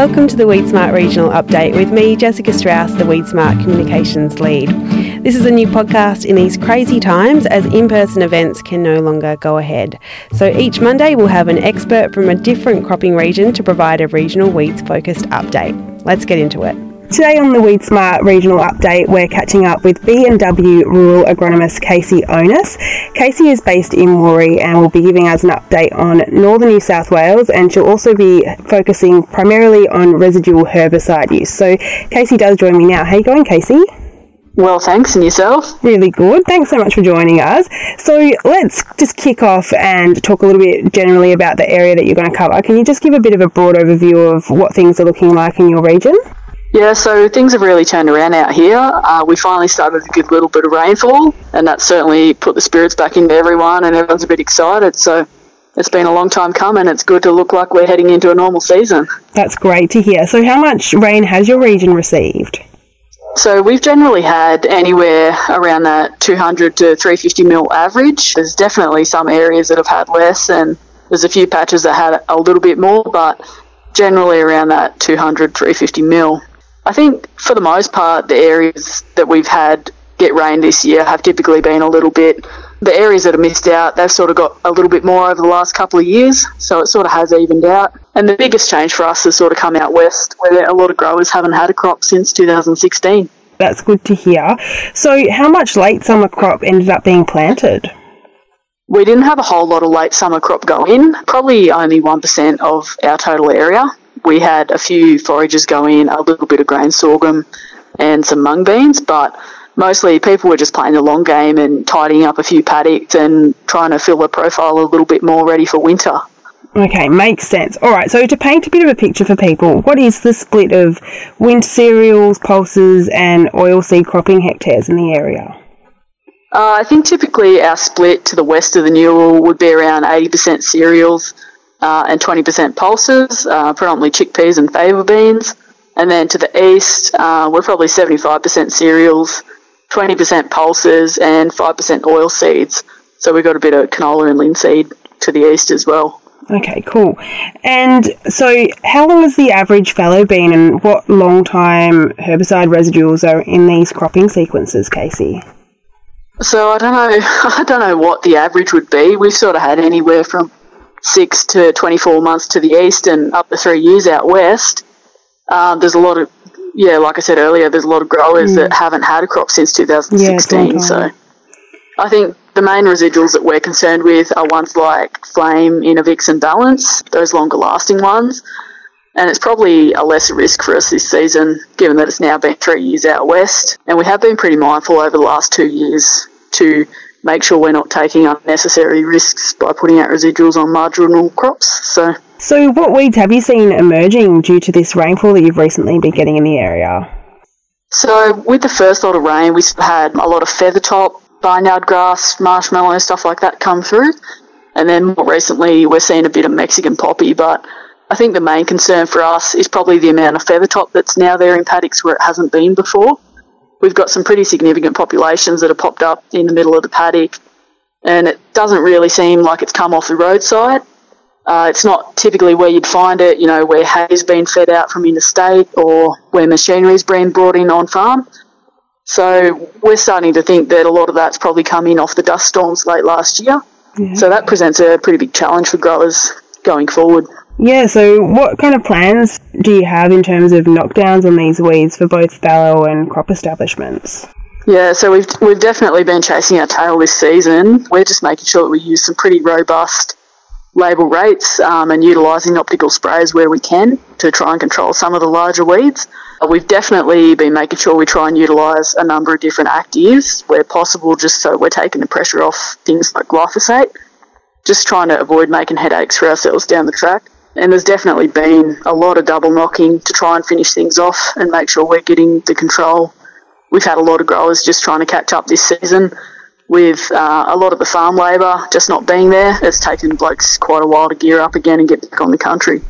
Welcome to the WeedSmart Regional Update with me, Jessica Strauss, the WeedSmart Communications Lead. This is a new podcast in these crazy times as in person events can no longer go ahead. So each Monday we'll have an expert from a different cropping region to provide a regional weeds focused update. Let's get into it. Today on the WeedSmart Regional Update, we're catching up with B&W Rural Agronomist Casey Onus. Casey is based in Moree and will be giving us an update on northern New South Wales and she'll also be focusing primarily on residual herbicide use. So Casey does join me now. How you going, Casey? Well, thanks, and yourself? Really good. Thanks so much for joining us. So, let's just kick off and talk a little bit generally about the area that you're going to cover. Can you just give a bit of a broad overview of what things are looking like in your region? Yeah, so things have really turned around out here. Uh, we finally started to get a little bit of rainfall, and that certainly put the spirits back into everyone, and everyone's a bit excited. So it's been a long time coming. It's good to look like we're heading into a normal season. That's great to hear. So, how much rain has your region received? So we've generally had anywhere around that 200 to 350 mil average. There's definitely some areas that have had less, and there's a few patches that had a little bit more, but generally around that 200 350 mil. I think for the most part, the areas that we've had get rain this year have typically been a little bit. The areas that have missed out, they've sort of got a little bit more over the last couple of years, so it sort of has evened out. And the biggest change for us has sort of come out west, where a lot of growers haven't had a crop since 2016. That's good to hear. So, how much late summer crop ended up being planted? We didn't have a whole lot of late summer crop go in, probably only 1% of our total area we had a few forages go in, a little bit of grain sorghum, and some mung beans, but mostly people were just playing the long game and tidying up a few paddocks and trying to fill the profile a little bit more ready for winter. Okay, makes sense. All right, so to paint a bit of a picture for people, what is the split of winter cereals, pulses, and oilseed cropping hectares in the area? Uh, I think typically our split to the west of the Newell would be around 80% cereals, uh, and 20% pulses, uh, predominantly chickpeas and fava beans. And then to the east, uh, we're probably 75% cereals, 20% pulses, and 5% oil seeds. So we've got a bit of canola and linseed to the east as well. Okay, cool. And so, how long has the average fallow been, and what long time herbicide residuals are in these cropping sequences, Casey? So I don't know. I don't know what the average would be. We've sort of had anywhere from six to 24 months to the east and up to three years out west, um, there's a lot of, yeah, like I said earlier, there's a lot of growers mm. that haven't had a crop since 2016. Yeah, so I think the main residuals that we're concerned with are ones like Flame, Intervix, and Balance, those longer lasting ones. And it's probably a lesser risk for us this season, given that it's now been three years out west. And we have been pretty mindful over the last two years to make sure we're not taking unnecessary risks by putting out residuals on marginal crops. So, so what weeds have you seen emerging due to this rainfall that you've recently been getting in the area? So, with the first lot of rain, we had a lot of feathertop, barnyard grass, marshmallow, and stuff like that come through. And then more recently, we're seeing a bit of Mexican poppy, but I think the main concern for us is probably the amount of feathertop that's now there in paddocks where it hasn't been before we've got some pretty significant populations that have popped up in the middle of the paddock, and it doesn't really seem like it's come off the roadside. Uh, it's not typically where you'd find it, you know, where hay's been fed out from interstate or where machinery's been brought in on farm. So we're starting to think that a lot of that's probably come in off the dust storms late last year. Yeah. So that presents a pretty big challenge for growers going forward. Yeah, so what kind of plans do you have in terms of knockdowns on these weeds for both fallow and crop establishments? Yeah, so we've we've definitely been chasing our tail this season. We're just making sure that we use some pretty robust label rates um, and utilising optical sprays where we can to try and control some of the larger weeds. We've definitely been making sure we try and utilise a number of different actives where possible, just so we're taking the pressure off things like glyphosate. Just trying to avoid making headaches for ourselves down the track and there's definitely been a lot of double knocking to try and finish things off and make sure we're getting the control. We've had a lot of growers just trying to catch up this season with uh, a lot of the farm labour just not being there. It's taken blokes quite a while to gear up again and get back on the country.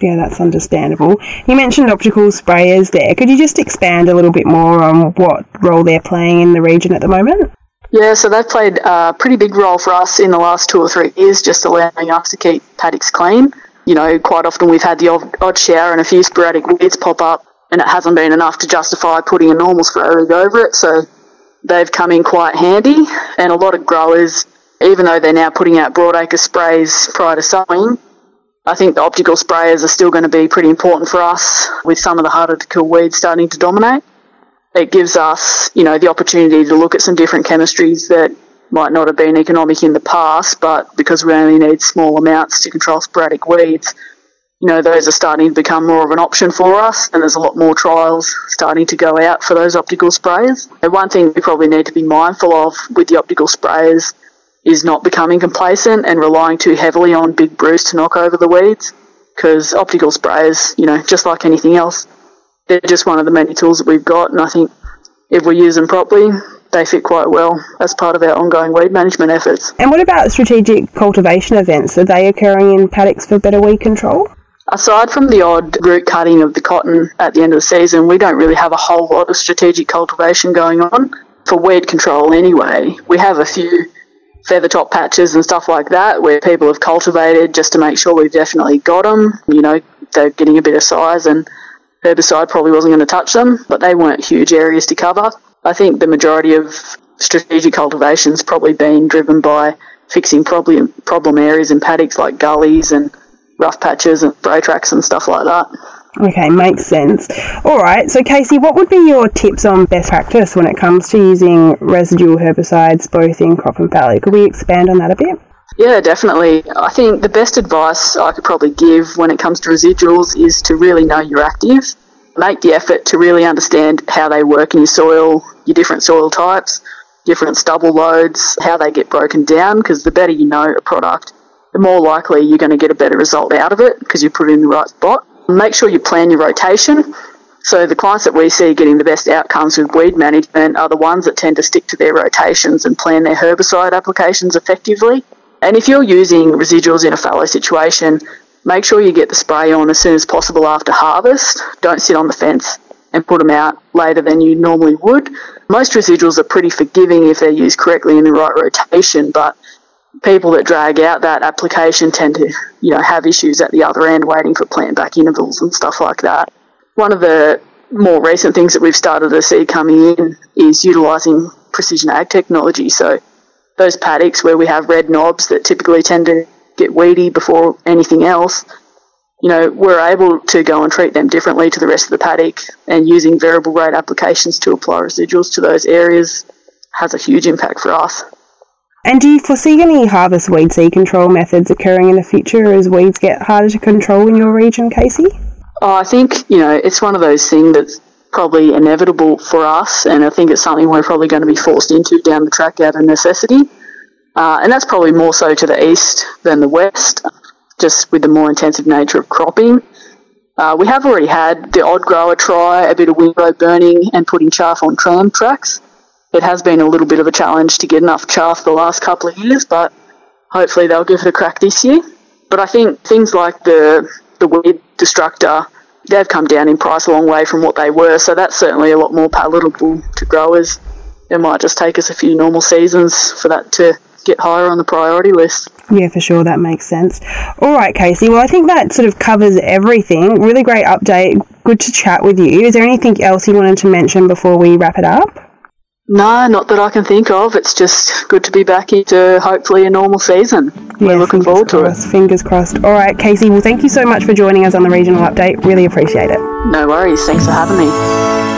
Yeah, that's understandable. You mentioned optical sprayers there. Could you just expand a little bit more on what role they're playing in the region at the moment? Yeah, so they've played a pretty big role for us in the last two or three years, just allowing us to keep paddocks clean. You know, quite often we've had the odd, odd shower and a few sporadic weeds pop up, and it hasn't been enough to justify putting a normal spray rig over it. So they've come in quite handy, and a lot of growers, even though they're now putting out broadacre sprays prior to sowing, I think the optical sprayers are still going to be pretty important for us with some of the harder to kill weeds starting to dominate. It gives us, you know, the opportunity to look at some different chemistries that might not have been economic in the past, but because we only need small amounts to control sporadic weeds, you know, those are starting to become more of an option for us, and there's a lot more trials starting to go out for those optical sprayers. And one thing we probably need to be mindful of with the optical sprayers is not becoming complacent and relying too heavily on big brews to knock over the weeds. Because optical sprayers, you know, just like anything else, they're just one of the many tools that we've got. And I think if we use them properly, they fit quite well as part of our ongoing weed management efforts. And what about strategic cultivation events? Are they occurring in paddocks for better weed control? Aside from the odd root cutting of the cotton at the end of the season, we don't really have a whole lot of strategic cultivation going on. For weed control, anyway, we have a few feather top patches and stuff like that where people have cultivated just to make sure we've definitely got them. You know, they're getting a bit of size and herbicide probably wasn't going to touch them, but they weren't huge areas to cover. I think the majority of strategic cultivation cultivation's probably been driven by fixing problem problem areas in paddocks like gullies and rough patches and spray tracks and stuff like that. Okay, makes sense. All right, so Casey, what would be your tips on best practice when it comes to using residual herbicides both in crop and fallow? Could we expand on that a bit? Yeah, definitely. I think the best advice I could probably give when it comes to residuals is to really know your actives. Make the effort to really understand how they work in your soil, your different soil types, different stubble loads, how they get broken down, because the better you know a product, the more likely you're going to get a better result out of it because you put it in the right spot. Make sure you plan your rotation. So the clients that we see getting the best outcomes with weed management are the ones that tend to stick to their rotations and plan their herbicide applications effectively. And if you're using residuals in a fallow situation, make sure you get the spray on as soon as possible after harvest. Don't sit on the fence and put them out later than you normally would. Most residuals are pretty forgiving if they're used correctly in the right rotation, but people that drag out that application tend to, you know, have issues at the other end waiting for plant back intervals and stuff like that. One of the more recent things that we've started to see coming in is utilising precision ag technology. So those paddocks where we have red knobs that typically tend to get weedy before anything else, you know, we're able to go and treat them differently to the rest of the paddock and using variable rate applications to apply residuals to those areas has a huge impact for us. And do you foresee any harvest weed seed control methods occurring in the future as weeds get harder to control in your region, Casey? Oh, I think, you know, it's one of those things that's probably inevitable for us, and I think it's something we're probably going to be forced into down the track out of necessity. Uh, and that's probably more so to the east than the west, just with the more intensive nature of cropping. Uh, we have already had the odd grower try a bit of windrow burning and putting chaff on tram tracks it has been a little bit of a challenge to get enough chaff the last couple of years, but hopefully they'll give it a crack this year. But I think things like the the weed destructor, they've come down in price a long way from what they were, so that's certainly a lot more palatable to growers. It might just take us a few normal seasons for that to get higher on the priority list. Yeah, for sure, that makes sense. All right, Casey. Well, I think that sort of covers everything. Really great update. Good to chat with you. Is there anything else you wanted to mention before we wrap it up? No, not that I can think of. It's just good to be back into hopefully a normal season. We're looking forward crossed, to it. Fingers crossed. All right, Casey. Well, thank you so much for joining us on the regional update. Really appreciate it. No worries. Thanks for having me.